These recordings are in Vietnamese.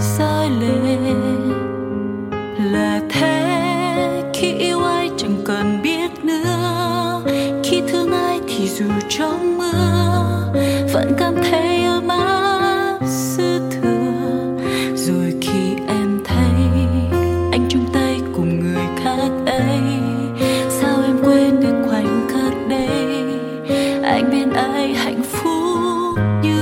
sai lệ. Là thế khi yêu ai chẳng cần biết nữa. Khi thương ai thì dù trong mưa, vẫn cảm thấy ấm áp dư thừa. Rồi khi em thấy anh chung tay cùng người khác ấy, sao em quên được khoảnh khắc đây anh bên ai hạnh phúc như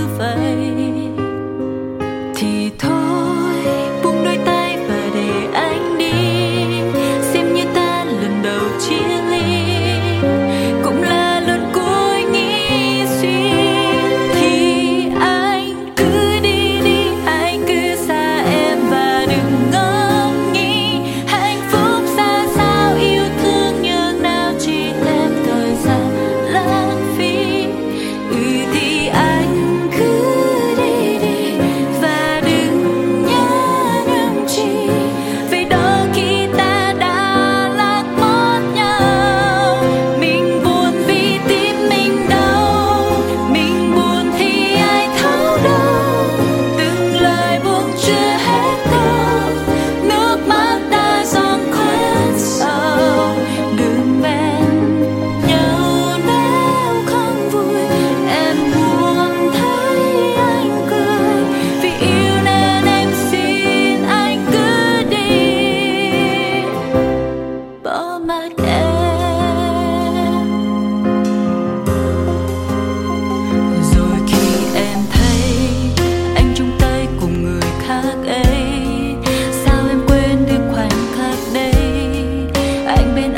cạnh bên